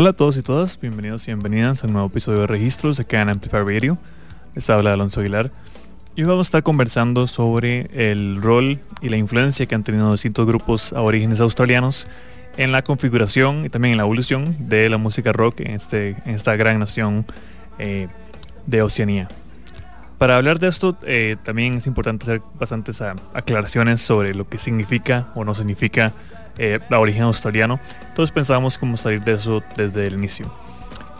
Hola a todos y todas, bienvenidos y bienvenidas a un nuevo episodio de Registros de Can Amplify Radio. Les habla Alonso Aguilar y hoy vamos a estar conversando sobre el rol y la influencia que han tenido distintos grupos aborígenes australianos en la configuración y también en la evolución de la música rock en, este, en esta gran nación eh, de Oceanía. Para hablar de esto, eh, también es importante hacer bastantes aclaraciones sobre lo que significa o no significa eh, la origen australiano. Entonces pensábamos cómo salir de eso desde el inicio.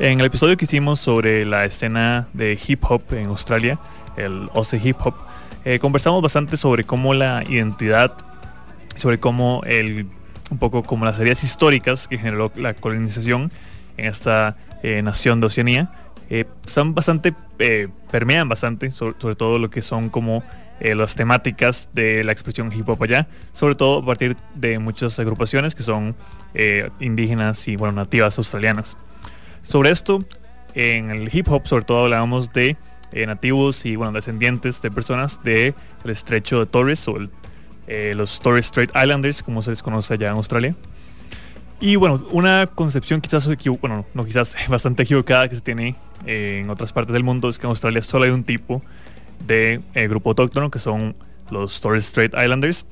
En el episodio que hicimos sobre la escena de hip hop en Australia, el Aussie Hip Hop, eh, conversamos bastante sobre cómo la identidad, sobre cómo el, un poco como las áreas históricas que generó la colonización en esta eh, nación de Oceanía, son bastante, permean bastante, sobre, todo lo que son como eh, las temáticas de la expresión hip hop allá, sobre todo a partir de muchas agrupaciones que son eh, indígenas y bueno, nativas australianas. Sobre esto, en el hip hop sobre todo hablábamos de eh, nativos y bueno, descendientes de personas del estrecho de Torres o los Torres Strait Islanders, como se les conoce allá en Australia. Y bueno, una concepción quizás, bueno, no quizás bastante equivocada que se tiene en otras partes del mundo es que en Australia solo hay un tipo de eh, grupo autóctono que son los Torres Strait Islanders.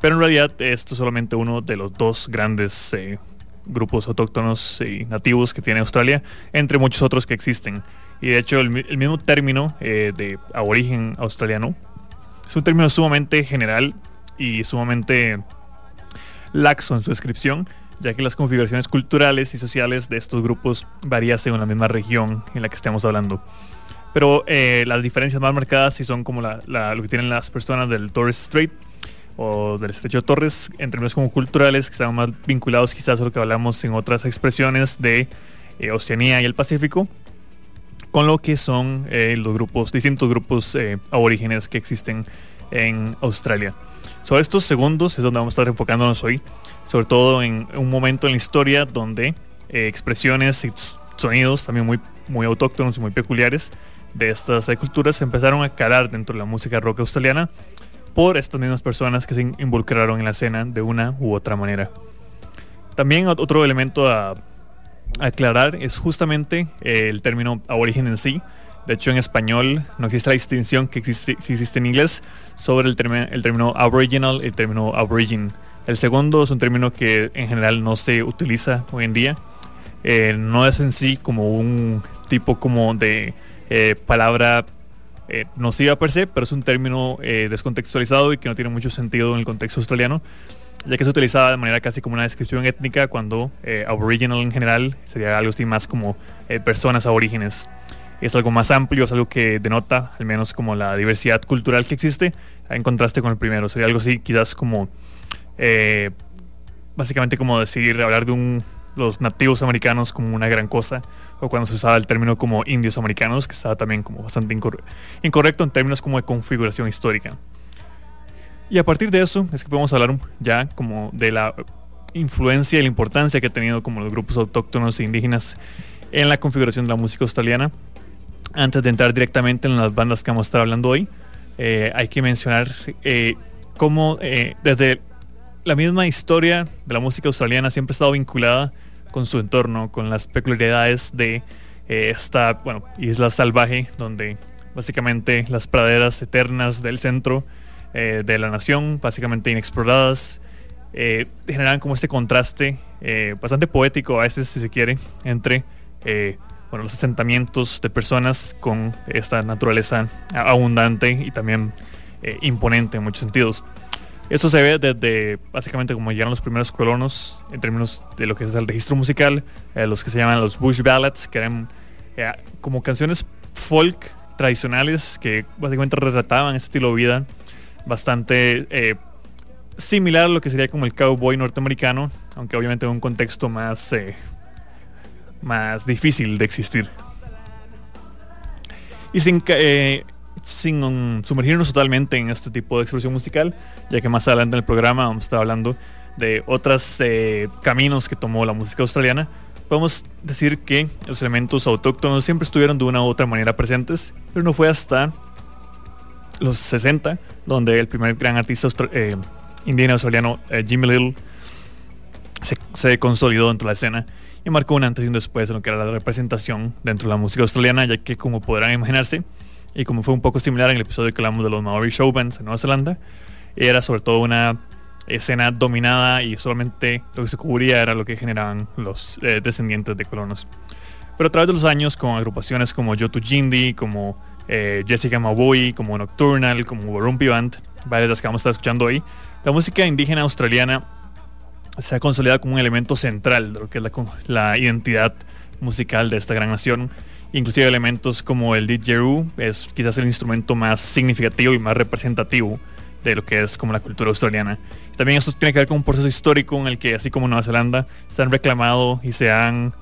Pero en realidad esto es solamente uno de los dos grandes eh, grupos autóctonos y nativos que tiene Australia, entre muchos otros que existen. Y de hecho el, mismo término eh, de aborigen australiano es un término sumamente general y sumamente laxo en su descripción, ya que las configuraciones culturales y sociales de estos grupos varían según la misma región en la que estemos hablando. Pero eh, las diferencias más marcadas sí son como la, lo que tienen las personas del Torres Strait o del Estrecho Torres en términos como culturales que están más vinculados quizás a lo que hablamos en otras expresiones de eh, Oceanía y el Pacífico con lo que son eh, los grupos, distintos grupos aborígenes que existen en Australia. Sobre estos segundos es donde vamos a estar enfocándonos hoy, sobre todo en un momento en la historia donde expresiones y sonidos también muy, muy autóctonos y muy peculiares de estas culturas se empezaron a calar dentro de la música rock australiana por estas mismas personas que se involucraron en la escena de una u otra manera. También otro elemento a, aclarar es justamente eh, el término aborigen en sí. De hecho, en español no existe la distinción que existe, si existe en inglés sobre el, el término aboriginal y el término aborigin. El segundo es un término que en general no se utiliza hoy en día. Eh, no es en sí como un tipo como de eh, palabra eh, nociva per se, pero es un término eh, descontextualizado y que no tiene mucho sentido en el contexto australiano, ya que se utilizaba de manera casi como una descripción étnica cuando aboriginal en general sería algo así más como personas aborígenes. Es algo más amplio, es algo que denota al menos como la diversidad cultural que existe en contraste con el primero. Sería algo así quizás como básicamente como decir, hablar de un los nativos americanos como una gran cosa, o cuando se usaba el término como indios americanos, que estaba también como bastante incorrecto en términos como de configuración histórica. Y a partir de eso es que podemos hablar ya como de la influencia y la importancia que ha tenido como los grupos autóctonos e indígenas en la configuración de la música australiana. Antes de entrar directamente en las bandas que vamos a estar hablando hoy, eh, hay que mencionar eh, cómo eh, desde la misma historia de la música australiana siempre ha estado vinculada con su entorno, con las peculiaridades de eh, esta bueno, isla salvaje, donde básicamente las praderas eternas del centro eh, de la nación, básicamente inexploradas, eh, generan como este contraste bastante poético a veces, si se quiere, entre bueno, los asentamientos de personas con esta naturaleza abundante y también eh, imponente en muchos sentidos. Esto se ve desde básicamente como llegaron los primeros colonos en términos de lo que es el registro musical, eh, los que se llaman los Bush Ballads, que eran eh, como canciones folk tradicionales que básicamente retrataban ese estilo de vida bastante eh, similar a lo que sería como el cowboy norteamericano, aunque obviamente en un contexto más, más difícil de existir. Y sin, sin sumergirnos totalmente en este tipo de expresión musical, ya que más adelante en el programa vamos a estar hablando de otros eh, caminos que tomó la música australiana, podemos decir que los elementos autóctonos siempre estuvieron de una u otra manera presentes, pero no fue hasta los 60 donde el primer gran artista eh, indígena australiano, eh, Jimmy Little, se, se, consolidó dentro de la escena y marcó un antes y un después en lo que era la representación dentro de la música australiana, ya que como podrán imaginarse, y como fue un poco similar en el episodio que hablamos de los Maori Showbands en Nueva Zelanda, era sobre todo una escena dominada y solamente lo que se cubría era lo que generaban los eh, descendientes de colonos. Pero a través de los años, con agrupaciones como Yotu Jindi, como eh, Jessica Mabui, como Nocturnal, como Warumpi Band, varias de las que vamos a estar escuchando hoy, la música indígena australiana se ha consolidado como un elemento central de lo que es la, la identidad musical de esta gran nación inclusive elementos como el didgeridoo es quizás el instrumento más significativo y más representativo de lo que es como la cultura australiana. También esto tiene que ver con un proceso histórico en el que, así como Nueva Zelanda, se han reclamado y se han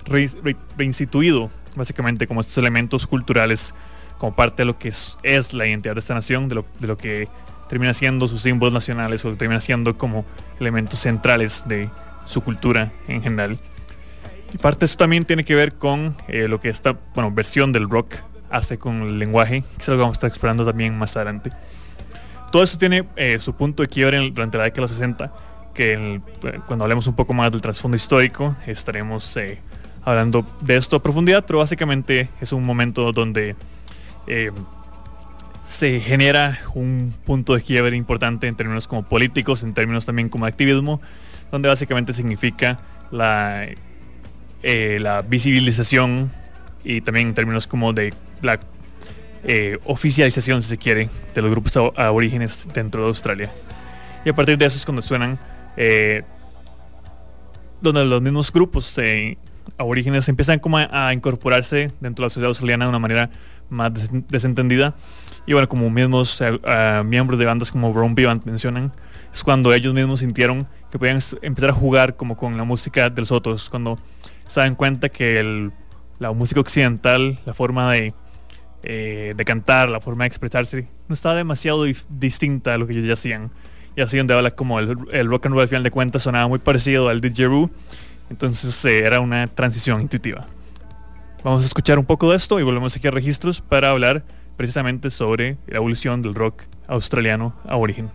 reinstituido básicamente como estos elementos culturales como parte de lo que es, la identidad de esta nación, de lo, de lo que termina siendo sus símbolos nacionales o termina siendo como elementos centrales de su cultura en general. Y parte de eso también tiene que ver con eh, lo que esta bueno, versión del rock hace con el lenguaje, que es algo que vamos a estar explorando también más adelante. Todo eso tiene eh, su punto de quiebre durante la década de los 60, que eh, cuando hablemos un poco más del trasfondo histórico estaremos hablando de esto a profundidad, pero básicamente es un momento donde se genera un punto de quiebre importante en términos como políticos, en términos también como activismo, donde básicamente significa la eh, la visibilización y también en términos como de la eh, oficialización, si se quiere, de los grupos aborígenes dentro de Australia. Y a partir de eso es cuando suenan, eh, donde los mismos grupos aborígenes empiezan como a, incorporarse dentro de la sociedad australiana de una manera más desentendida. Y bueno, como mismos miembros de bandas como Brown Band mencionan, es cuando ellos mismos sintieron que podían empezar a jugar como con la música de los otros, cuando se dan cuenta que la música occidental, la forma de, eh, de cantar, la forma de expresarse, no estaba demasiado distinta a lo que ellos ya hacían. Y así donde habla como el, rock and roll al final de cuentas sonaba muy parecido al didgeridoo, entonces eh, era una transición intuitiva. Vamos a escuchar un poco de esto y volvemos aquí a registros para hablar precisamente sobre la evolución del rock australiano a origen.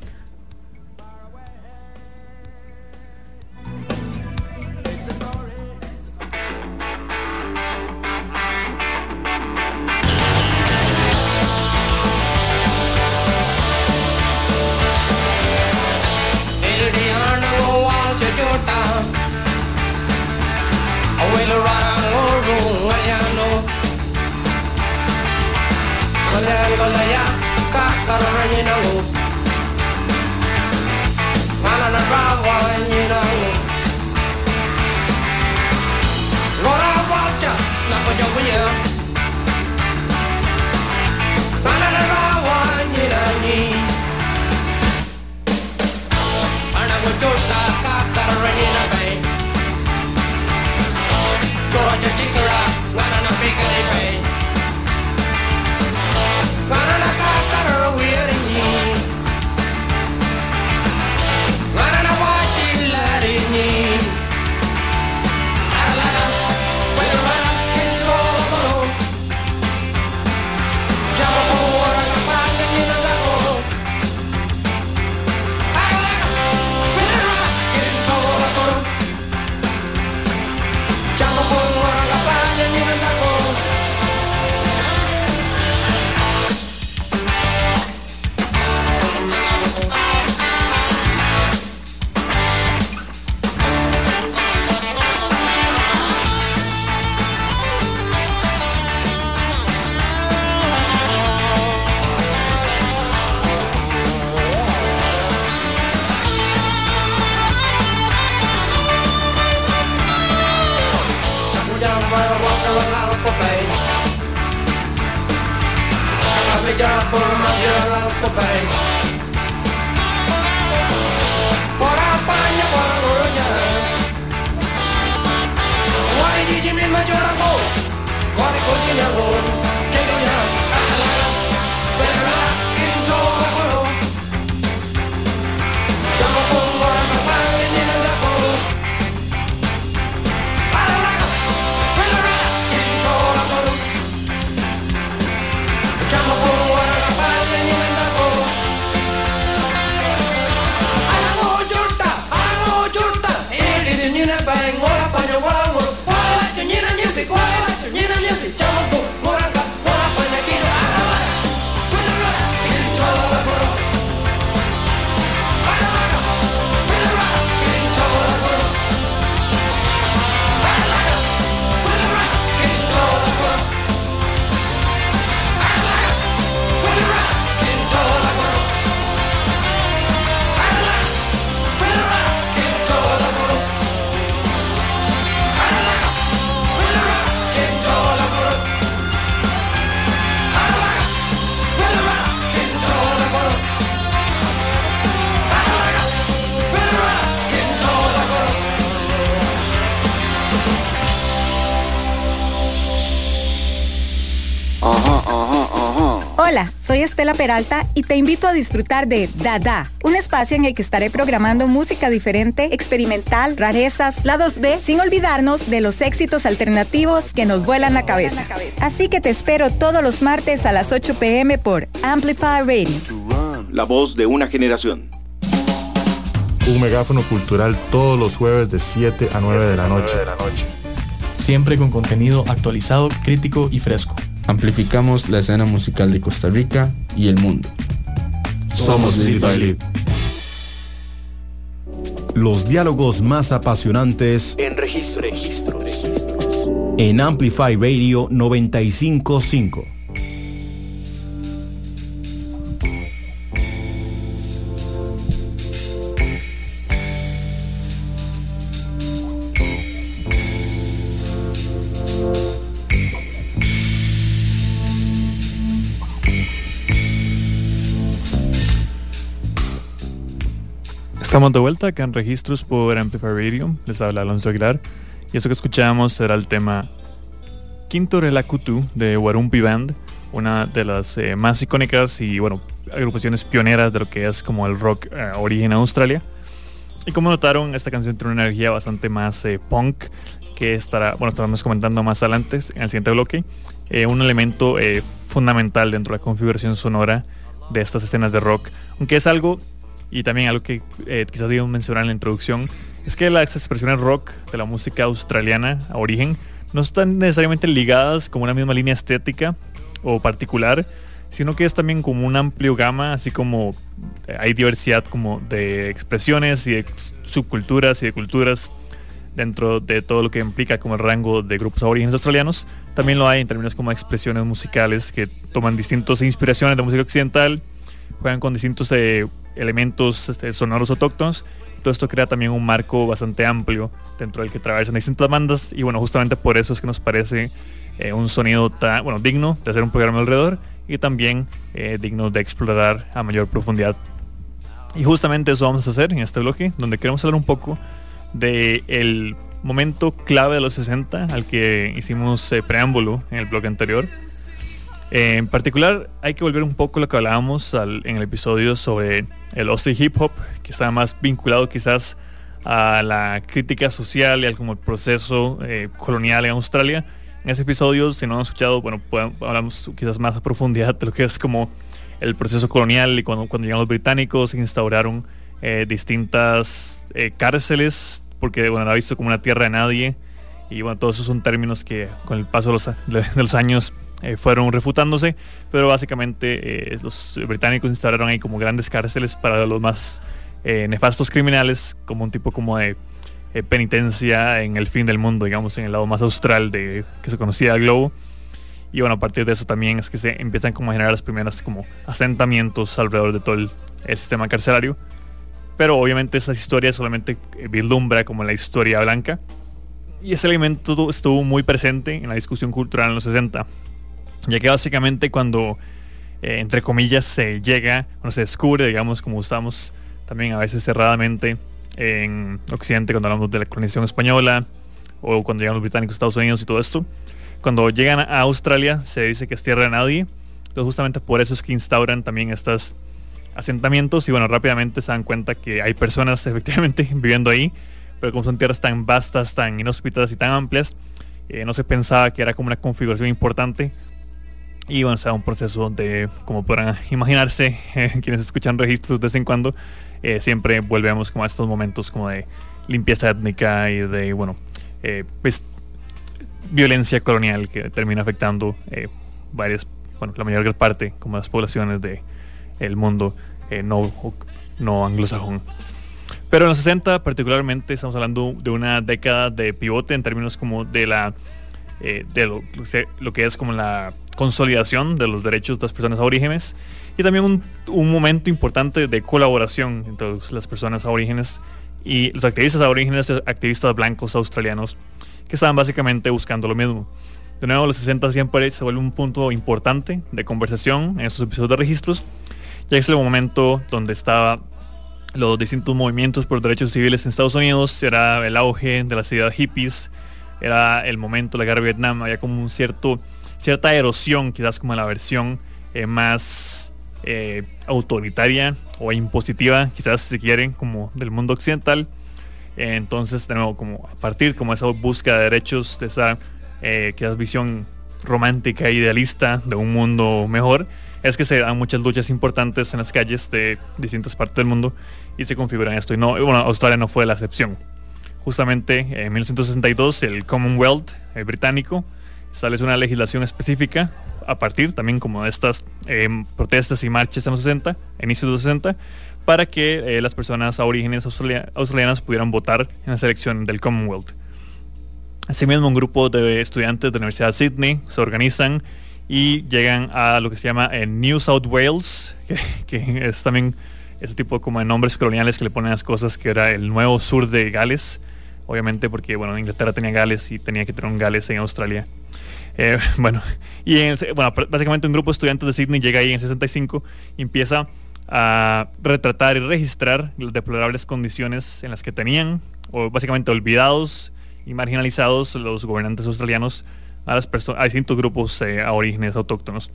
Te invito a disfrutar de Dada, un espacio en el que estaré programando música diferente, experimental, rarezas, lados B, sin olvidarnos de los éxitos alternativos que nos vuelan la cabeza. Así que te espero todos los martes a las 8 pm por Amplify Radio. La voz de una generación. Un megáfono cultural todos los jueves de 7 a 9 de la noche. siempre con contenido actualizado, crítico y fresco. Amplificamos la escena musical de Costa Rica y el mundo. Somos by Lead. Los diálogos más apasionantes En registro, registro, registro. en Amplify Radio 955. Estamos de vuelta acá en Registros por Amplify Radio. Les habla Alonso Aguilar. Y eso que escuchábamos era el tema Quinto Relacutu de Warumpi Band, una de las eh, más icónicas y bueno, agrupaciones pioneras de lo que es como el rock eh, origen Australia. Y como notaron, esta canción tiene una energía bastante más eh, punk que estará, bueno, estaremos comentando más adelante en el siguiente bloque. Eh, un elemento fundamental dentro de la configuración sonora de estas escenas de rock, aunque es algo y también algo que eh, quizás debíamos mencionar en la introducción, es que las expresiones rock de la música australiana a origen no están necesariamente ligadas como una misma línea estética o particular, sino que es también como un amplio gama, así como eh, hay diversidad como de expresiones y de subculturas y de culturas dentro de todo lo que implica como el rango de grupos aborígenes australianos. También lo hay en términos como expresiones musicales que toman distintas inspiraciones de música occidental, juegan con distintos eh, elementos este, sonoros autóctonos. Todo esto crea también un marco bastante amplio dentro del que trabajan distintas bandas y bueno, justamente por eso es que nos parece eh, un sonido tan, bueno, digno de hacer un programa alrededor y también eh, digno de explorar a mayor profundidad. Y justamente eso vamos a hacer en este bloque, donde queremos hablar un poco de el momento clave de los 60 al que hicimos eh, preámbulo en el bloque anterior. En particular, hay que volver un poco a lo que hablábamos al- en el episodio sobre el Aussie Hip Hop, que está más vinculado quizás a la crítica social y al como el proceso eh, colonial en Australia. En ese episodio, si no han escuchado, bueno, hablamos quizás más a profundidad de lo que es como el proceso colonial y cuando, cuando llegaron los británicos instauraron eh, distintas eh, cárceles, porque bueno, ha visto como una tierra de nadie. Y bueno, todos esos son términos que con el paso de los años eh, fueron refutándose, pero básicamente eh, los británicos instalaron ahí como grandes cárceles para los más eh, nefastos criminales, como un tipo como de penitencia en el fin del mundo, digamos, en el lado más austral de que se conocía el globo. Y bueno, a partir de eso también es que se empiezan como a generar las primeras como asentamientos alrededor de todo el, el sistema carcelario. Pero obviamente esa historia solamente vislumbra como la historia blanca. Y ese elemento tu- estuvo muy presente en la discusión cultural en los 60. Ya que básicamente cuando eh, entre comillas, se llega, o se descubre, digamos, como estamos también a veces cerradamente en Occidente cuando hablamos de la colonización española o cuando llegan los británicos a Estados Unidos y todo esto. Cuando llegan a Australia se dice que es tierra de nadie. Entonces justamente por eso es que instauran también estos asentamientos y bueno, rápidamente se dan cuenta que hay personas efectivamente viviendo ahí, pero como son tierras tan vastas, tan inhóspitas y tan amplias, eh, no se pensaba que era como una configuración importante. Y bueno, sea, un proceso de, como podrán imaginarse, eh, quienes escuchan registros de vez en cuando, eh, siempre volvemos como a estos momentos como de limpieza étnica y de, bueno, eh, pues violencia colonial que termina afectando varias, bueno, la mayor parte como las poblaciones de el mundo no, no anglosajón. Pero en los 60 particularmente estamos hablando de una década de pivote en términos como de la de lo, lo, que es como la consolidación de los derechos de las personas aborígenes y también un, momento importante de colaboración entre las personas aborígenes y los activistas aborígenes, activistas blancos australianos que estaban básicamente buscando lo mismo. De nuevo, los 60 siempre se vuelve un punto importante de conversación en estos episodios de registros, ya es el momento donde estaba los distintos movimientos por derechos civiles en Estados Unidos, era el auge de las ideas hippies, era el momento de la guerra de Vietnam, había como un cierto, cierta erosión, quizás como la versión eh, más eh, autoritaria o impositiva, quizás si quieren, como del mundo occidental. Entonces, de nuevo, como a partir como esa búsqueda de derechos, de esa eh, quizás visión romántica e idealista de un mundo mejor, es que se dan muchas luchas importantes en las calles de distintas partes del mundo y se configuran esto. Y no, bueno, Australia no fue la excepción. Justamente en 1962 el Commonwealth británico establece una legislación específica a partir también como de estas eh, protestas y marchas en los 60, inicios de los 60, para que eh, las personas aborígenes australia australianas pudieran votar en la selección del Commonwealth. Asimismo, un grupo de estudiantes de la Universidad de Sydney se organizan y llegan a lo que se llama eh, New South Wales, que, que, es también ese tipo como de nombres coloniales que le ponen las cosas, que era el nuevo sur de Gales, obviamente porque bueno, Inglaterra tenía Gales y tenía que tener un Gales en Australia. Eh, bueno, y en, bueno, básicamente un grupo de estudiantes de Sydney llega ahí en 65 y empieza a retratar y registrar las deplorables condiciones en las que tenían, o básicamente olvidados y marginalizados los gobernantes australianos a, las a distintos grupos eh, aborígenes autóctonos.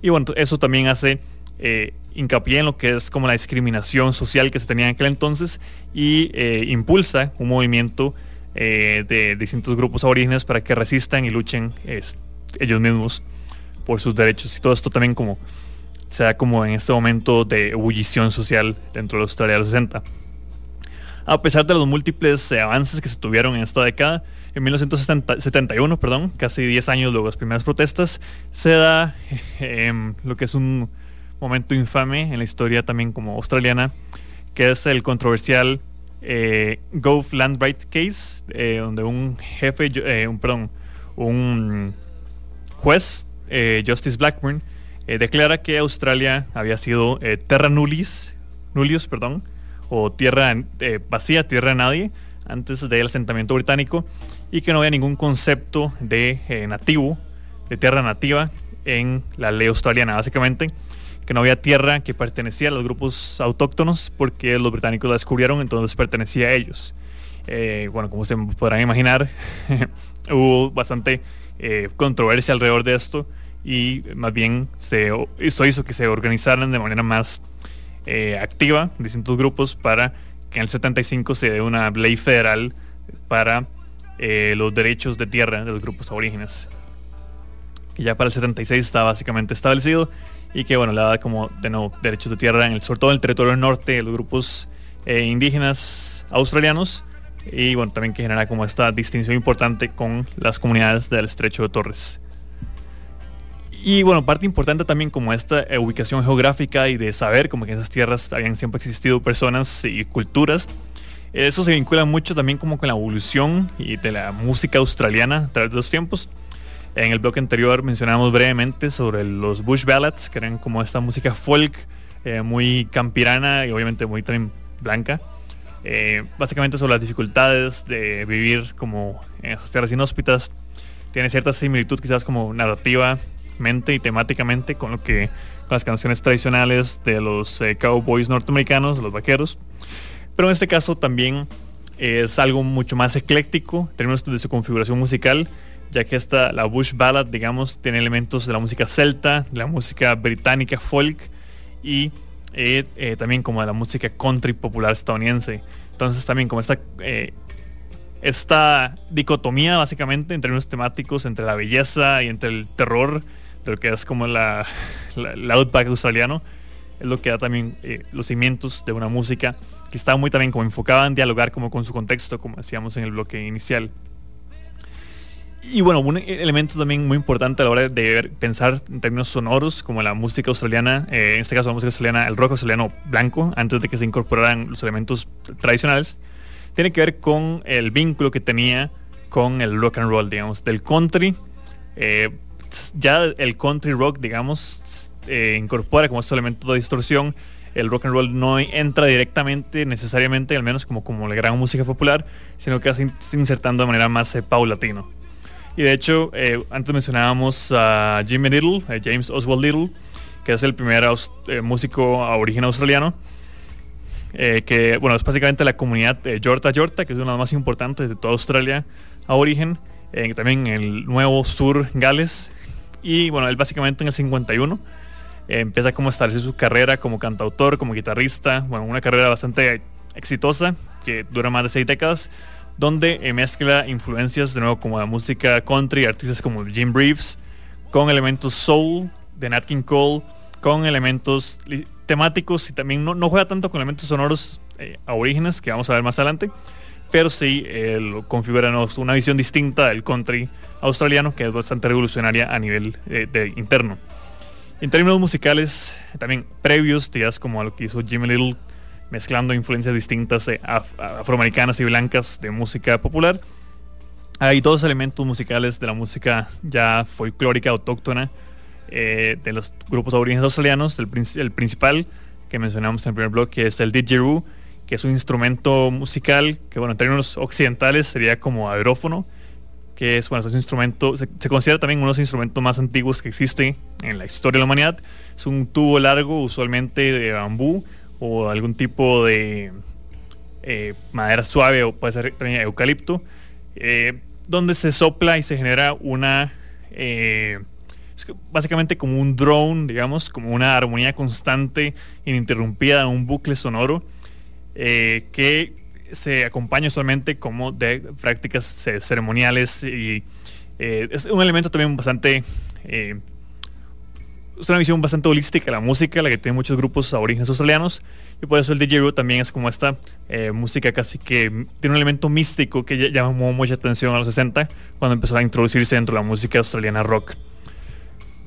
Y bueno, eso también hace eh, hincapié en lo que es como la discriminación social que se tenía en aquel entonces y eh, impulsa un movimiento eh, de distintos grupos aborígenes para que resistan y luchen ellos mismos por sus derechos. Y todo esto también como se da como en este momento de ebullición social dentro de Australia de los 60. A pesar de los múltiples avances que se tuvieron en esta década, en 1971, perdón, casi 10 años luego de las primeras protestas, se da eh, lo que es un momento infame en la historia también como australiana, que es el controversial eh, Gove Land Right Case, eh, donde un jefe, eh, un, perdón, un juez, eh, Justice Blackburn, declara que Australia había sido terra nullis, nullius, perdón, o tierra vacía, tierra de nadie, antes del asentamiento británico, y que no había ningún concepto de nativo, de tierra nativa en la ley australiana. Básicamente, que no había tierra que pertenecía a los grupos autóctonos porque los británicos la descubrieron, entonces pertenecía a ellos. Eh, bueno, como se podrán imaginar, hubo bastante eh, controversia alrededor de esto y más bien se, esto hizo que se organizaran de manera más eh, activa distintos grupos para que en el 75 se dé una ley federal para eh, los derechos de tierra de los grupos aborígenes. Y ya para el 76 está básicamente establecido y que bueno le da como de nuevo derechos de tierra en el sobre todo en el territorio norte de los grupos eh, indígenas australianos y bueno también que genera como esta distinción importante con las comunidades del estrecho de Torres. Y bueno parte importante también como esta eh, ubicación geográfica y de saber como que en esas tierras habían siempre existido personas y culturas eso se vincula mucho también como con la evolución y de la música australiana a través de los tiempos en el bloque anterior mencionamos brevemente sobre los Bush Ballads, que eran como esta música folk eh, muy campirana y obviamente muy también blanca. Eh, básicamente sobre las dificultades de vivir como en esas tierras inhóspitas. Tiene cierta similitud quizás como narrativamente y temáticamente con lo que con las canciones tradicionales de los eh, cowboys norteamericanos, los vaqueros. Pero en este caso también es algo mucho más ecléctico en términos de su configuración musical, ya que esta, la Bush Ballad, digamos, tiene elementos de la música celta, de la música británica folk y eh, eh, también como de la música country popular estadounidense. Entonces también como esta, eh, esta dicotomía básicamente en términos temáticos entre la belleza y entre el terror de lo que es como la, la, el outback australiano, es lo que da también los cimientos de una música que está muy también como enfocada en dialogar como con su contexto, como decíamos en el bloque inicial. Y bueno, un elemento también muy importante a la hora de pensar en términos sonoros, como la música australiana, eh, en este caso la música australiana, el rock australiano blanco, antes de que se incorporaran los elementos tradicionales, tiene que ver con el vínculo que tenía con el rock and roll, digamos, del country. Eh, ya el country rock, digamos, eh, incorpora como ese elemento de distorsión. El rock and roll no entra directamente, necesariamente, al menos como, como la gran música popular, sino que se insertando de manera más paulatino. Y de hecho, eh, antes mencionábamos a Jimmy Little, a James Oswald Little, que es el primer eh, músico a origen australiano, eh, que bueno, es básicamente la comunidad Yorta Yorta, que es una de las más importantes de toda Australia a origen, también en el nuevo sur Gales. Y bueno, él básicamente en el 51 empieza como a establecer su carrera como cantautor, como guitarrista, bueno, una carrera bastante exitosa, que dura más de seis décadas donde eh, mezcla influencias de nuevo como la música country, artistas como Jim Reeves, con elementos soul de Nat King Cole, con elementos temáticos y también no, no juega tanto con elementos sonoros eh, aborígenes que vamos a ver más adelante, pero sí eh, configura una visión distinta del country australiano que es bastante revolucionaria a nivel eh, de interno. En términos musicales, también previos, como lo que hizo Jimmy Little mezclando influencias distintas af afroamericanas y blancas de música popular. Hay dos elementos musicales de la música ya folclórica autóctona eh, de los grupos aborígenes australianos. El, el, principal que mencionamos en el primer bloque es el didgeridoo, que es un instrumento musical que, bueno, en términos occidentales sería como aerófono, que es, bueno, es un instrumento, se, se, considera también uno de los instrumentos más antiguos que existe en la historia de la humanidad. Es un tubo largo, usualmente de bambú, o algún tipo de eh, madera suave o puede ser eucalipto, eh, donde se sopla y se genera una, eh, básicamente como un drone, digamos, como una armonía constante, ininterrumpida, un bucle sonoro, que se acompaña usualmente como de prácticas ceremoniales y es un elemento también bastante es una visión bastante holística la música, la que tiene muchos grupos aborígenes australianos. Y por eso el didgeridoo también es como esta eh, música casi que tiene un elemento místico que llamó mucha atención a los 60 cuando empezó a introducirse dentro de la música australiana rock.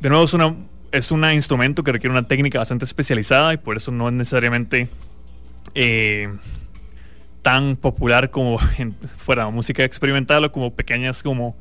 De nuevo es una es un instrumento que requiere una técnica bastante especializada y por eso no es necesariamente eh, tan popular como en, fuera música experimental o como pequeñas como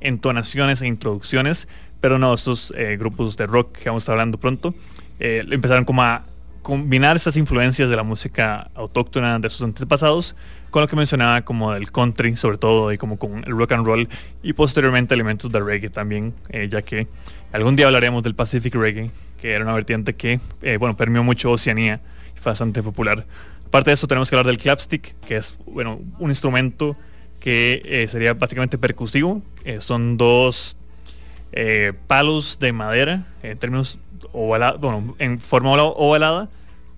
entonaciones e introducciones, pero no, estos eh, grupos de rock que vamos a estar hablando pronto eh, empezaron como a combinar estas influencias de la música autóctona de sus antepasados con lo que mencionaba como el country sobre todo y como con el rock and roll y posteriormente elementos del reggae también, eh, ya que algún día hablaremos del Pacific Reggae, que era una vertiente que, eh, bueno, permeó mucho Oceanía y fue bastante popular. Aparte de eso tenemos que hablar del clapstick, que es, bueno, un instrumento que eh, sería básicamente percusivo. son dos eh, palos de madera, en términos ovalada, bueno, en forma ovalada,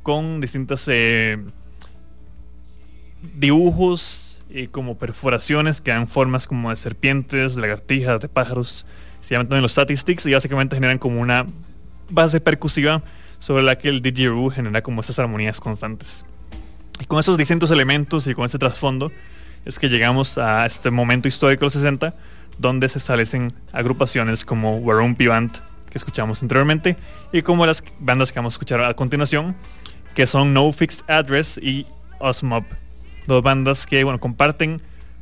con distintas eh, dibujos y como perforaciones que dan formas como de serpientes, de lagartijas, de pájaros. Se llaman también los statistics y básicamente generan como una base percusiva sobre la que el didgeridoo genera como esas armonías constantes. Y con esos distintos elementos y con este trasfondo es que llegamos a este momento histórico de los 60 donde se establecen agrupaciones como Warumpi Band, que escuchamos anteriormente, y como las bandas que vamos a escuchar a continuación, que son No Fixed Address y Osmob. Dos bandas que bueno, comparten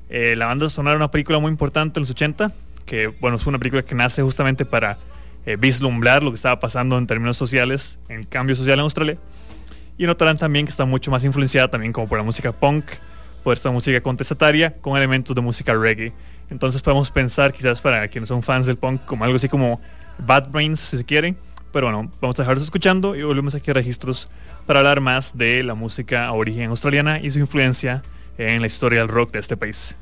eh, la banda sonora una película muy importante en los 80, que bueno, es una película que nace justamente para eh, vislumbrar lo que estaba pasando en términos sociales, en cambio social en Australia. Y notarán también que está mucho más influenciada también como por la música punk, por esta música contestataria, con elementos de música reggae. Entonces podemos pensar, quizás para quienes son fans del punk, como algo así como Bad Brains, si se quiere, Pero bueno, vamos a dejarlos escuchando y volvemos aquí a registros para hablar más de la música origen australiana y su influencia en la historia del rock de este país.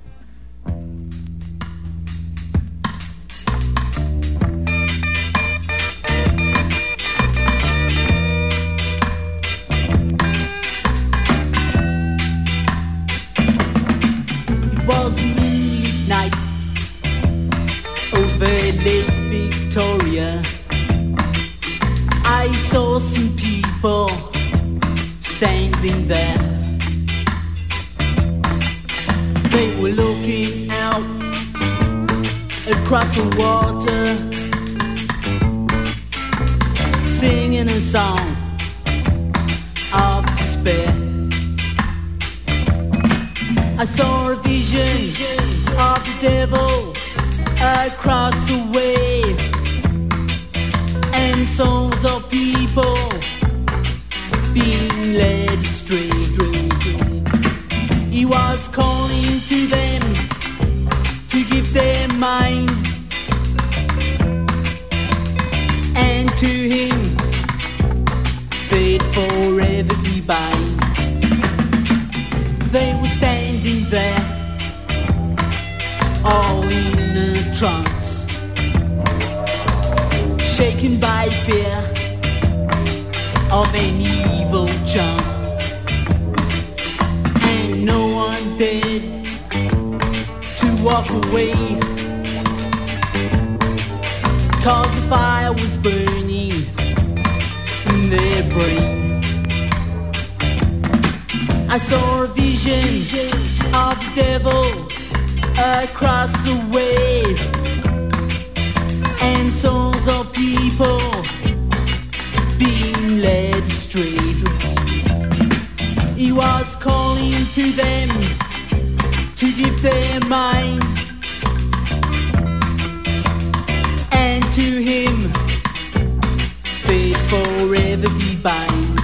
Across the water, singing a song of despair. I saw a vision of the devil across the way and souls of people being led astray. He was calling to them to give their mind to him they'd forever be bind. They were standing there, all in a trance, shaken by fear of an evil charm. And no one dared to walk away, cause the fire was burning in their brain. I saw a vision of the devil across the way and souls of people being led astray. He was calling to them to give their mind and to him forever be bind.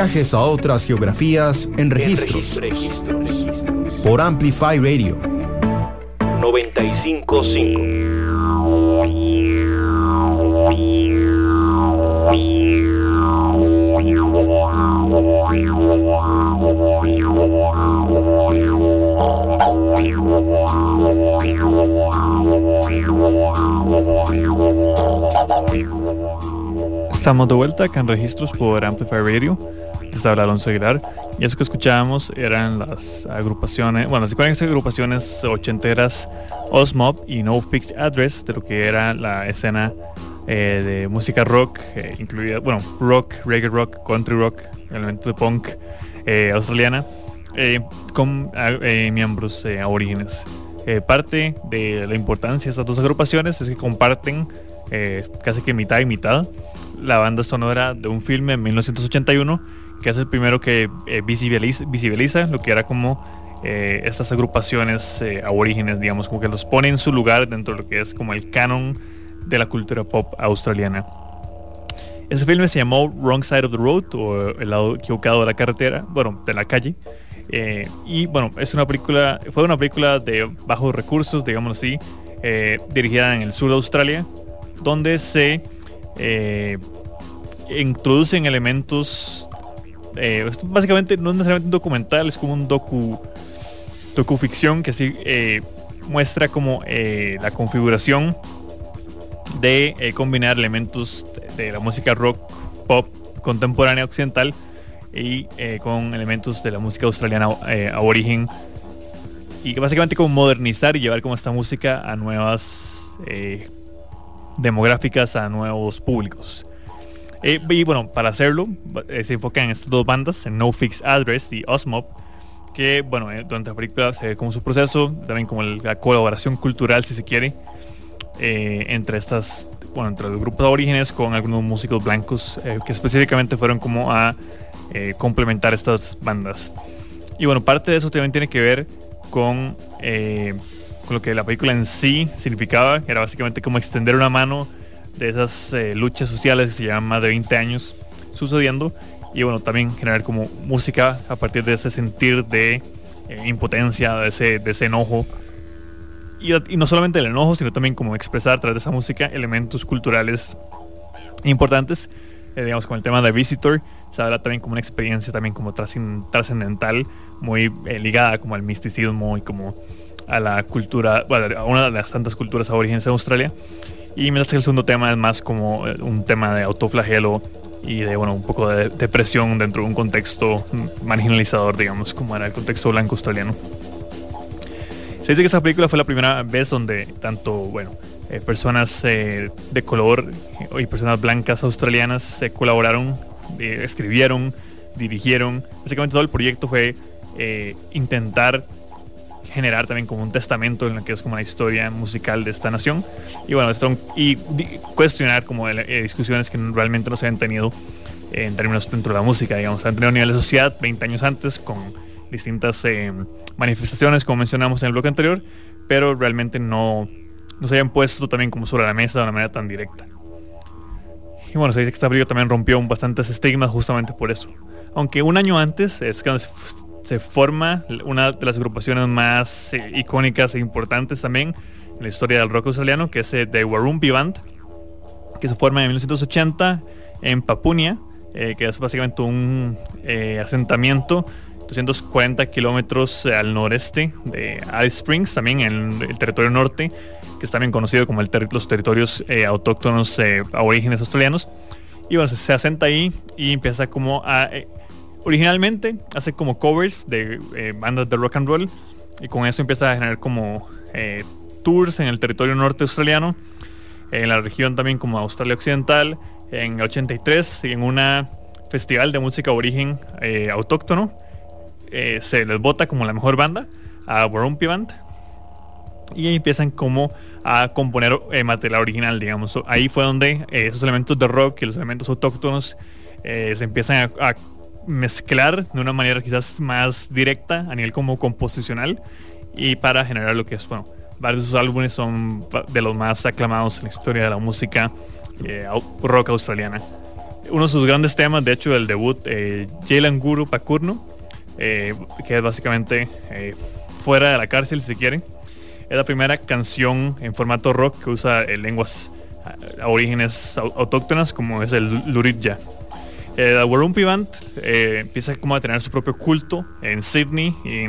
Viajes a otras geografías en registros. Por Amplify Radio. 955. Estamos de vuelta acá en registros por Amplify Radio. Les habla Alonso Aguilar. Y eso que escuchábamos eran las agrupaciones, bueno, las icónicas agrupaciones ochenteras Osmob y No Fixed Address de lo que era la escena eh, de música rock, eh, incluida, bueno, rock, reggae rock, country rock, elementos de punk eh, australiana, eh, con ah, miembros aborígenes. Parte de la importancia de estas dos agrupaciones es que comparten casi que mitad y mitad la banda sonora de un filme en 1981 que es el primero que eh, visibiliza, visibiliza lo que era como eh, estas agrupaciones eh, aborígenes, digamos, como que los pone en su lugar dentro de lo que es como el canon de la cultura pop australiana. Ese filme se llamó Wrong Side of the Road o El lado equivocado de la carretera, bueno, de la calle. Y bueno, es una película, fue una película de bajos recursos, digamos así, dirigida en el sur de Australia, donde se introducen elementos, eh, básicamente no es necesariamente un documental, es como un docu, docuficción que así eh, muestra como eh, la configuración de combinar elementos de, la música rock, pop contemporánea occidental y con elementos de la música australiana aborigen y básicamente como modernizar y llevar como esta música a nuevas demográficas, a nuevos públicos. Eh, y bueno, para hacerlo, eh, se enfocan en estas dos bandas, en No Fix Address y Osmop, que bueno, eh, durante la película se ve como su proceso, también como el- la colaboración cultural, si se quiere, eh, entre estas, bueno, entre los grupos aborígenes con algunos músicos blancos eh, que específicamente fueron como a eh, complementar estas bandas. Y bueno, parte de eso también tiene que ver con, con lo que la película en sí significaba, que era básicamente como extender una mano de esas eh, luchas sociales que se llevan más de 20 años sucediendo y bueno, también generar como música a partir de ese sentir de eh, impotencia, de ese, de ese enojo. Y, no solamente el enojo, sino también como expresar a través de esa música elementos culturales importantes, eh, digamos como el tema de Visitor, se habla también como una experiencia también como trascen- trascendental, muy eh, ligada como al misticismo y como a la cultura, bueno, a una de las tantas culturas aborígenes de Australia. Y mientras que el segundo tema es más como eh, un tema de autoflagelo y de bueno un poco de depresión dentro de un contexto marginalizador, digamos, como era el contexto blanco australiano. Se dice que esta película fue la primera vez donde tanto, bueno, eh, personas eh, de color y personas blancas australianas se colaboraron, escribieron, dirigieron. Básicamente todo el proyecto fue intentar generar también como un testamento en lo que es como la historia musical de esta nación. Y bueno esto y cuestionar como eh, discusiones que realmente no se habían tenido en términos dentro de la música digamos. Han nivel de sociedad 20 años antes con distintas eh, manifestaciones como mencionamos en el bloque anterior pero realmente no no se habían puesto también como sobre la mesa de una manera tan directa. Y bueno, se dice que esta película también rompió bastantes estigmas justamente por eso. Aunque un año antes es cuando se, forma una de las agrupaciones más eh, icónicas e importantes también en la historia del rock australiano, que es eh, The Warumpi Band, que se forma en 1980 en Papunia, eh, que es básicamente un eh, asentamiento 240 kilómetros al noreste de Alice Springs, también en el territorio norte, que es también conocido como el los territorios autóctonos aborígenes australianos. Y bueno, se, se asenta ahí y empieza como a... originalmente hace como covers de eh, bandas de rock and roll y con eso empieza a generar como eh, tours en el territorio norte australiano, en la región también como Australia Occidental, en el 83 en una festival de música aborigen eh, autóctono se les vota como la mejor banda a Warumpi Band y empiezan como a componer material original, digamos. Ahí fue donde esos elementos de rock y los elementos autóctonos se empiezan a mezclar de una manera quizás más directa a nivel como composicional y para generar lo que es, bueno, varios de sus álbumes son de los más aclamados en la historia de la música eh, rock australiana. Uno de sus grandes temas, de hecho, el debut, eh, Jailan Guru Pakurno, eh, que es básicamente eh, fuera de la cárcel, si se quiere. Es la primera canción en formato rock que usa lenguas a orígenes au- autóctonas como es el Luritja. Eh, la Warumpi Band eh, empieza como a tener su propio culto en Sydney y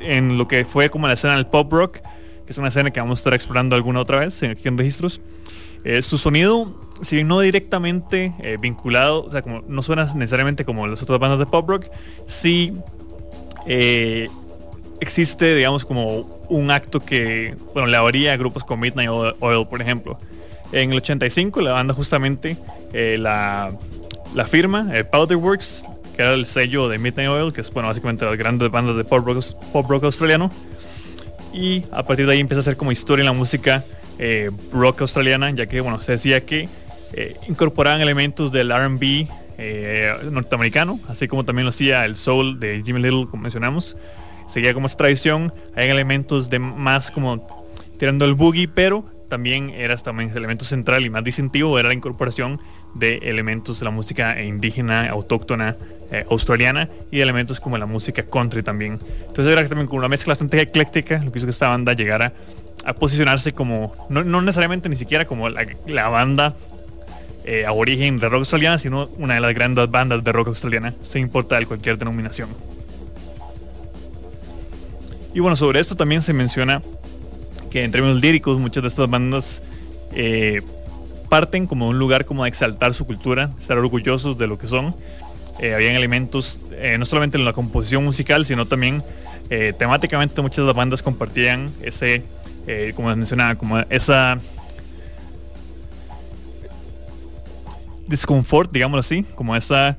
en, lo que fue como la escena del pop rock, que es una escena que vamos a estar explorando alguna otra vez aquí en registros. Eh, su sonido, si no directamente eh, vinculado, o sea, como no suena necesariamente como las otras bandas de pop rock, sí eh, existe, digamos, como un acto que, bueno, le habría a grupos como Midnight Oil, por ejemplo. En el 85 la banda justamente eh, la, la firma, eh, Powderworks, que era el sello de Midnight Oil, que es, bueno, básicamente las grandes bandas de pop rock, australiano. Y a partir de ahí empieza a hacer como historia en la música eh, rock australiana, ya que, bueno, se decía que eh, incorporaban elementos del R&B eh, norteamericano, así como también lo hacía el soul de Jimmy Little, como mencionamos. Seguía como esta tradición, hay elementos de más como tirando el boogie, pero también era también el elemento central y más distintivo era la incorporación de elementos de la música indígena, autóctona, eh, australiana y elementos como la música country también. Entonces era también como una mezcla bastante ecléctica, lo que hizo que esta banda llegara a posicionarse como, no, no necesariamente ni siquiera como la, la banda eh, aborigen de rock australiana, sino una de las grandes bandas de rock australiana, sin importar cualquier denominación. Y bueno, sobre esto también se menciona que en términos líricos muchas de estas bandas eh, parten como un lugar como de exaltar su cultura, estar orgullosos de lo que son. Eh, habían elementos eh, no solamente en la composición musical, sino también eh, temáticamente muchas de las bandas compartían ese, eh, como les mencionaba, como esa disconfort, digámoslo así, como esa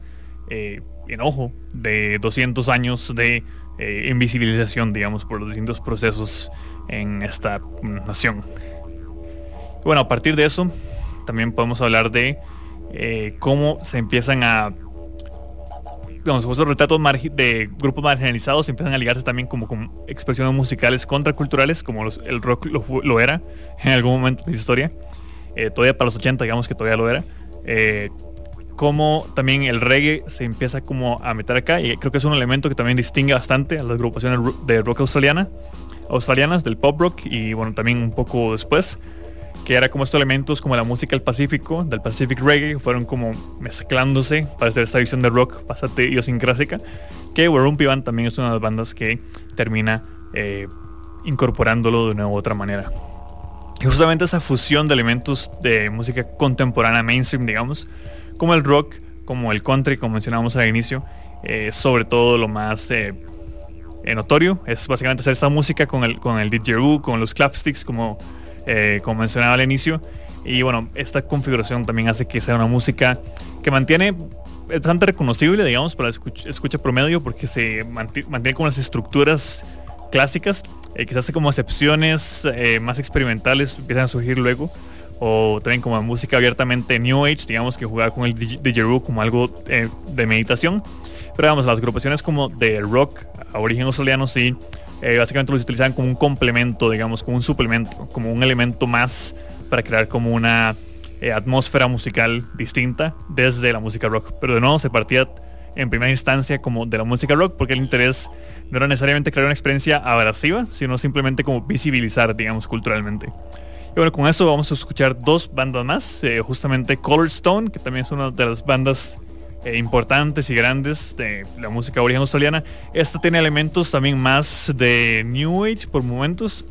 eh, enojo de 200 años de invisibilización, digamos, por los distintos procesos en esta nación. Bueno, a partir de eso, también podemos hablar de eh, cómo se empiezan a retratos de grupos marginalizados empiezan a ligarse también como con expresiones musicales contraculturales, como el rock lo, era en algún momento de la historia. Eh, todavía para los 80, digamos que todavía lo era. Eh, como también el reggae se empieza como a meter acá y creo que es un elemento que también distingue bastante a las agrupaciones de rock australiana, australianas, del pop rock y bueno, también un poco después que era como estos elementos como la música del Pacífico, del Pacific Reggae, fueron como mezclándose para hacer esta visión de rock bastante idiosincrásica, que Warumpi Band también es una de las bandas que termina eh, incorporándolo de una u otra manera. Y justamente esa fusión de elementos de música contemporánea mainstream, digamos, como el rock, como el country, como mencionábamos al inicio, eh, sobre todo lo más eh, notorio es básicamente hacer esta música con el, con el didgeridoo, con los clapsticks, como, eh, como mencionaba al inicio. Y bueno, esta configuración también hace que sea una música que mantiene bastante reconocible, digamos, para escucha, escucha promedio, porque se manti- mantiene como las estructuras clásicas, eh, quizás hace como excepciones eh, más experimentales empiezan a surgir luego, o también como música abiertamente New Age, digamos, que jugaba con el didge- didgeridoo como algo eh, de meditación. Pero vamos, las agrupaciones como de rock a origen australiano sí, eh, básicamente los utilizaban como un complemento, digamos, como un suplemento, como un elemento más para crear como una eh, atmósfera musical distinta desde la música rock. Pero de nuevo se partía en primera instancia como de la música rock porque el interés no era necesariamente crear una experiencia abrasiva, sino simplemente como visibilizar, digamos, culturalmente. Y bueno, con eso vamos a escuchar dos bandas más, eh, justamente Color Stone, que también es una de las bandas eh, importantes y grandes de la música origen australiana. Esta tiene elementos también más de New Age por momentos.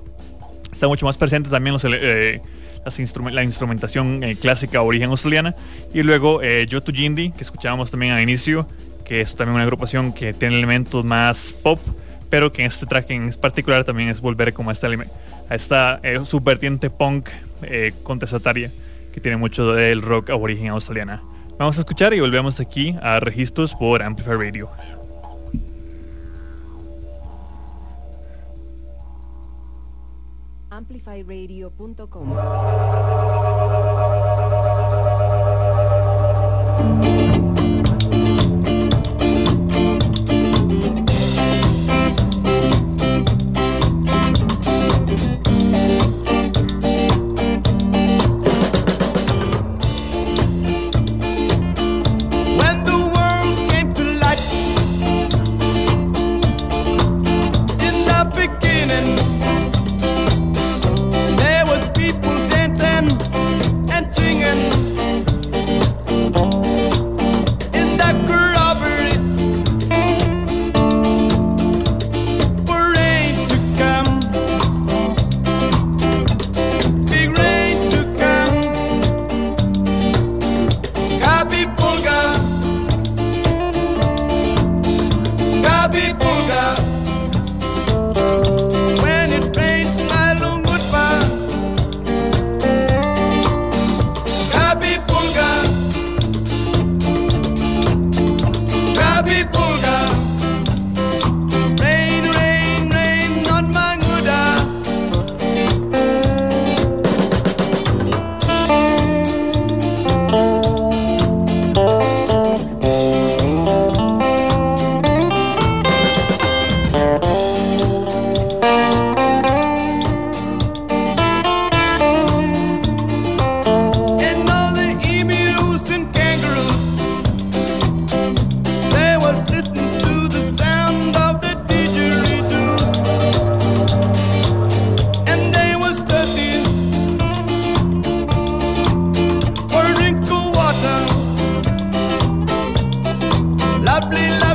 Está mucho más presente también los, eh, las instrumen- la instrumentación eh, clásica origen australiana. Y luego eh, Yoto Jindi, que escuchábamos también al inicio, que es también una agrupación que tiene elementos más pop, pero que en este track en particular también es volver como a esta, a esta eh, subvertiente punk eh, contestataria que tiene mucho del rock aborigen australiana. Vamos a escuchar y volvemos aquí a registros por Amplify Radio. amplifyradio.com. I'd be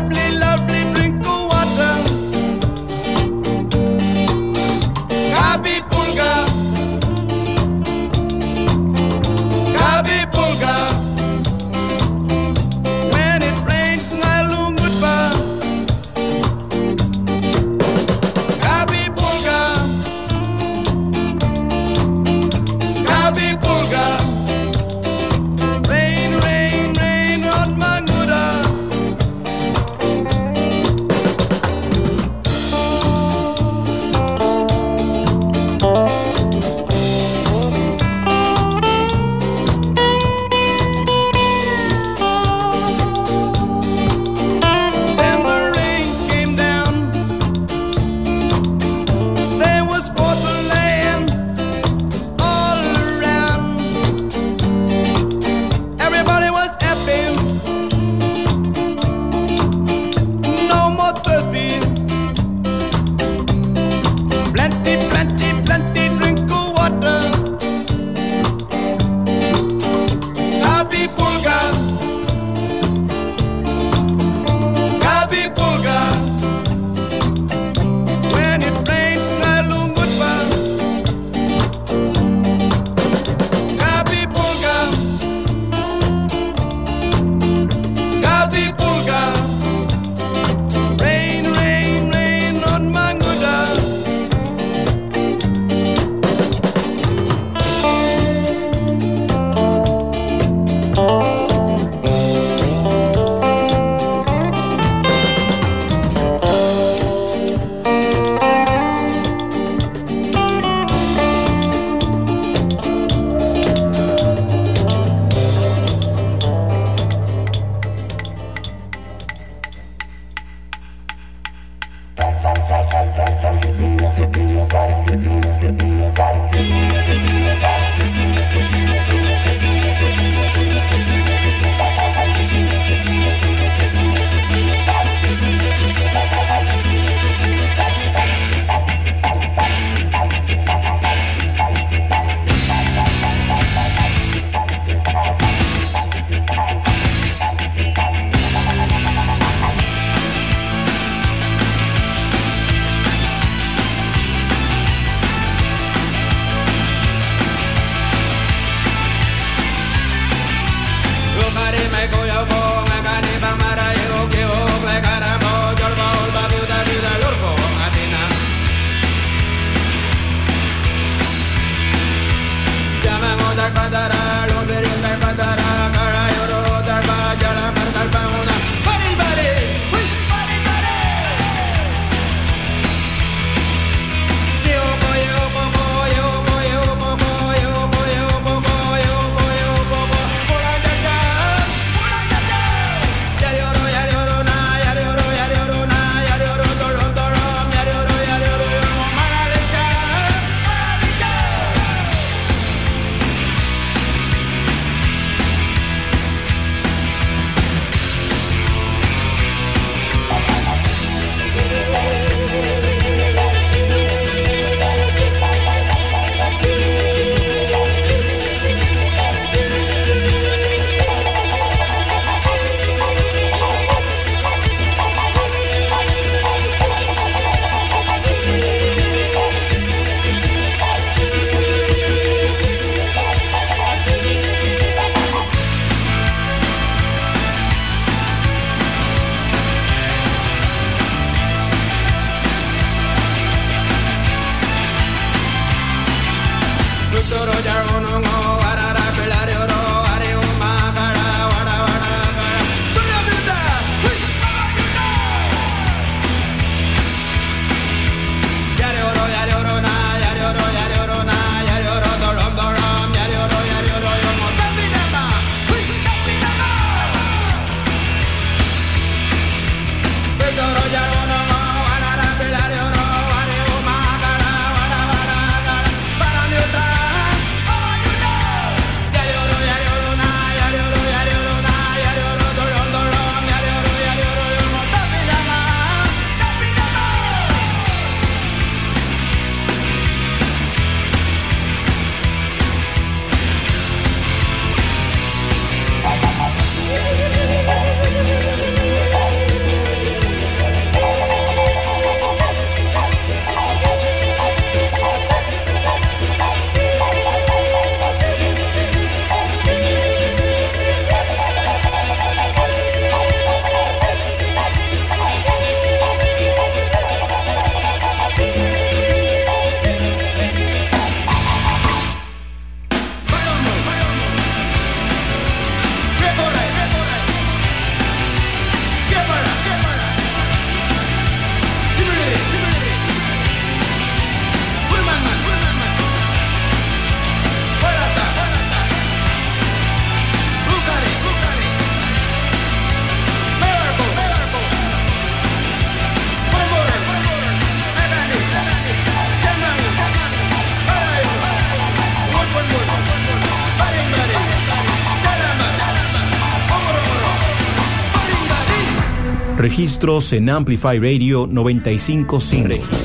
Registros en Amplify Radio 955.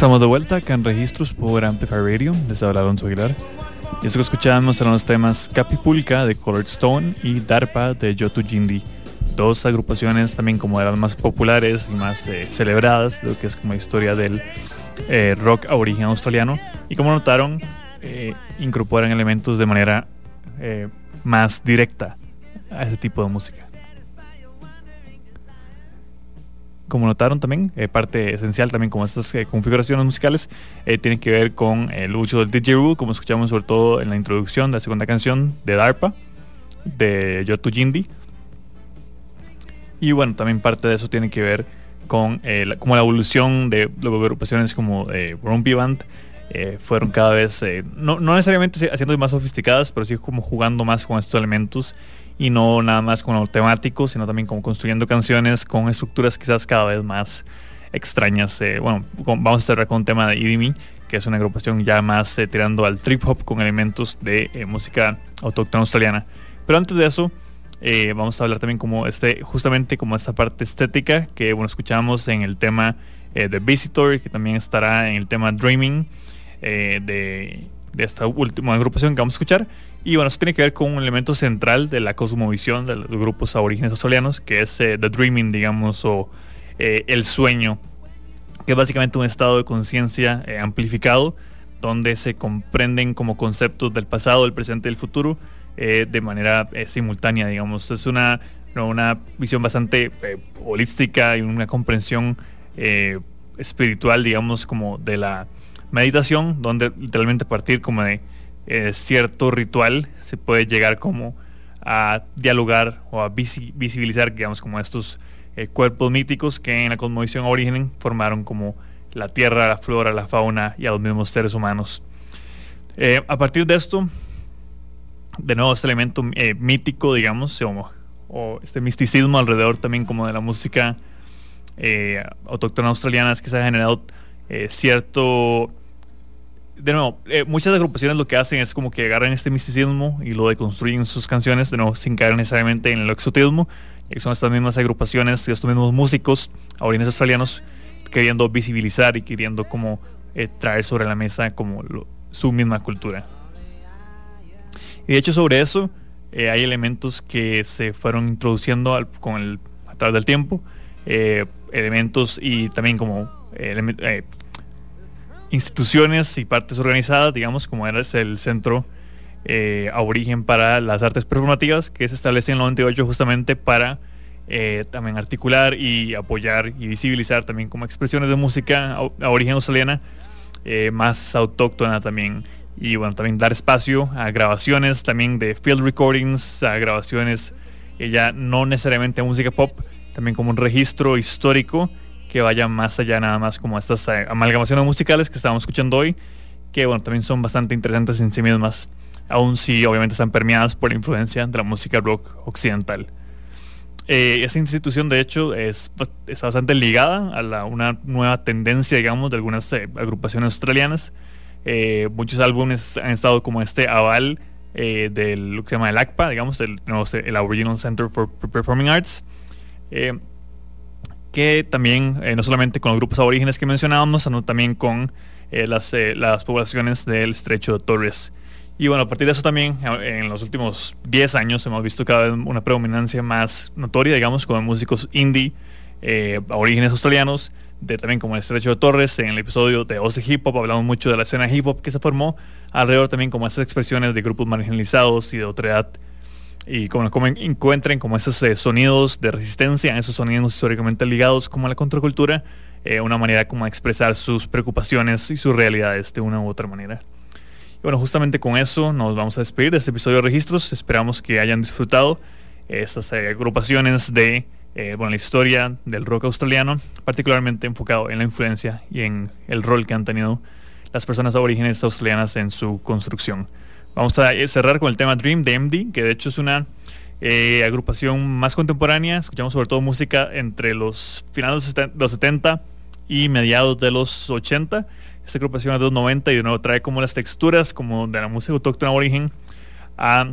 Estamos de vuelta acá en Registros por Amplify Radio. Les habla Alonso Aguilar. Y eso que escuchábamos eran los temas Capipulca de Colored Stone y Darpa de Yotu Jindi. Dos agrupaciones también como las más populares y más eh, celebradas lo que es como historia del eh, rock a origen australiano. Y como notaron, eh, incorporan elementos de manera más directa a ese tipo de música. Como notaron también, eh, parte esencial también como estas eh, configuraciones musicales eh, tienen que ver con el uso del didgeridoo, como escuchamos sobre todo en la introducción de la segunda canción de DARPA, de Yotu Jindi. Y bueno, también parte de eso tiene que ver con eh, la, como la evolución de luego agrupaciones como eh, Rumpy Band eh, fueron cada vez, eh, no, no necesariamente haciendo más sofisticadas, pero sí como jugando más con estos elementos y no nada más con lo temático, sino también como construyendo canciones con estructuras quizás cada vez más extrañas. Eh, bueno, vamos a cerrar con un tema de Idimi, que es una agrupación ya más eh, tirando al trip hop con elementos de eh, música autóctona australiana. Pero antes de eso, vamos a hablar también como este, justamente como esta parte estética que bueno escuchamos en el tema de Visitor, que también estará en el tema Dreaming de esta última agrupación que vamos a escuchar. Y bueno, eso tiene que ver con un elemento central de la cosmovisión de los grupos aborígenes australianos, que es eh, The Dreaming, digamos, o eh, el sueño, que es básicamente un estado de conciencia eh, amplificado, donde se comprenden como conceptos del pasado, del presente y del futuro eh, de manera simultánea, digamos. Es una, no, una visión bastante holística y una comprensión espiritual, digamos, como de la meditación, donde literalmente partir como de eh, cierto ritual se puede llegar como a dialogar o a visi- visibilizar, digamos, como estos eh, cuerpos míticos que en la cosmovisión origen formaron como la tierra, la flora, la fauna y a los mismos seres humanos. Eh, a partir de esto, de nuevo este elemento mítico, digamos, o, o este misticismo alrededor también como de la música autóctona australiana es que se ha generado cierto de nuevo, eh, muchas agrupaciones lo que hacen es como que agarran este misticismo y lo deconstruyen en sus canciones, de nuevo, sin caer necesariamente en el exotismo. Y son estas mismas agrupaciones estos mismos músicos aborígenes australianos queriendo visibilizar y queriendo como eh, traer sobre la mesa como su misma cultura. Y de hecho sobre eso eh, hay elementos que se fueron introduciendo con el, a través del tiempo, elementos y también como instituciones y partes organizadas, digamos, como era el Centro eh, Aborigen para las Artes Performativas, que se establece en el 98 justamente para eh, también articular y apoyar y visibilizar también como expresiones de música aborigen australiana eh, más autóctona también. Y bueno, también dar espacio a grabaciones también de field recordings, a grabaciones eh, ya no necesariamente música pop, también como un registro histórico que vaya más allá nada más como estas eh, amalgamaciones musicales que estábamos escuchando hoy, que bueno, también son bastante interesantes en sí mismas, aun si obviamente están permeadas por la influencia de la música rock occidental. Eh, esta institución de hecho es, bas- está bastante ligada a la, una nueva tendencia, digamos, de algunas eh, agrupaciones australianas. Eh, muchos álbumes han estado como este aval eh, del lo que se llama el ACPA, digamos, el, no el Aboriginal Center for Performing Arts. Eh, que también, eh, no solamente con los grupos aborígenes que mencionábamos, sino también con eh, las, eh, las poblaciones del estrecho de Torres. Y bueno, a partir de eso también, en los últimos 10 años hemos visto cada vez una predominancia más notoria, digamos, con músicos indie, aborígenes australianos, de también como el estrecho de Torres, en el episodio de Oz Hip Hop hablamos mucho de la escena hip hop que se formó, alrededor también como estas expresiones de grupos marginalizados y de otra edad y como, como en- encuentren como esos eh, sonidos de resistencia, esos sonidos históricamente ligados como a la contracultura, eh, una manera como de expresar sus preocupaciones y sus realidades de una u otra manera. Y bueno, justamente con eso nos vamos a despedir de este episodio de Registros. Esperamos que hayan disfrutado eh, estas eh, agrupaciones de eh, bueno, la historia del rock australiano, particularmente enfocado en la influencia y en el rol que han tenido las personas aborígenes australianas en su construcción. Vamos a cerrar con el tema Dream de MD, que de hecho es una eh, agrupación más contemporánea. Escuchamos sobre todo música entre los finales de los 70 y mediados de los 80. Esta agrupación es de los 90 y de nuevo trae como las texturas como de la música autóctona aborigen a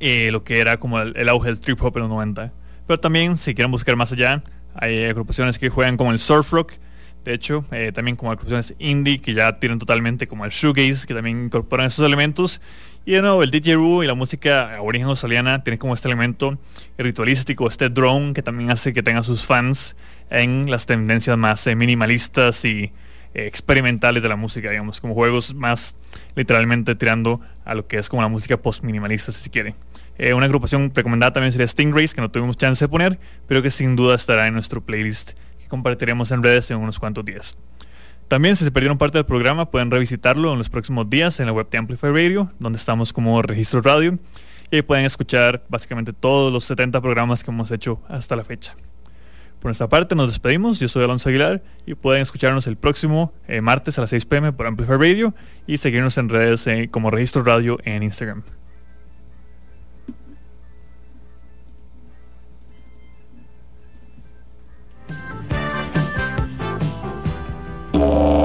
eh, lo que era como el auge del trip hop en los 90. Pero también, si quieren buscar más allá, hay agrupaciones que juegan como el surf rock, de hecho, eh, también como agrupaciones indie que ya tienen totalmente como el shoegaze, que también incorporan esos elementos. Y de nuevo, el didgeridoo y la música aborigen australiana tiene como este elemento ritualístico, este drone que también hace que tenga sus fans en las tendencias más eh, minimalistas y eh, experimentales de la música, digamos, como juegos más literalmente tirando a lo que es como la música post-minimalista, si se quiere. Una agrupación recomendada también sería Stingrays, que no tuvimos chance de poner, pero que sin duda estará en nuestro playlist compartiremos en redes en unos cuantos días. También si se perdieron parte del programa pueden revisitarlo en los próximos días en la web de Amplify Radio, donde estamos como registro radio, y ahí pueden escuchar básicamente todos los 70 programas que hemos hecho hasta la fecha. Por nuestra parte nos despedimos, yo soy Alonso Aguilar y pueden escucharnos el próximo eh, martes a las 6 pm por Amplify Radio y seguirnos en redes eh, como registro radio en Instagram. La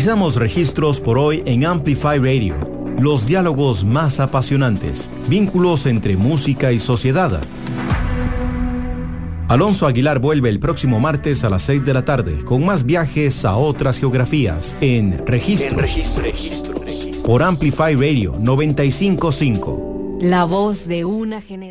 Finalizamos registros por hoy en Amplify Radio. Los diálogos más apasionantes, vínculos entre música y sociedad. Alonso Aguilar vuelve el próximo martes a las 6 de la tarde con más viajes a otras geografías en Registros. Por Amplify Radio 955. La voz de una generación.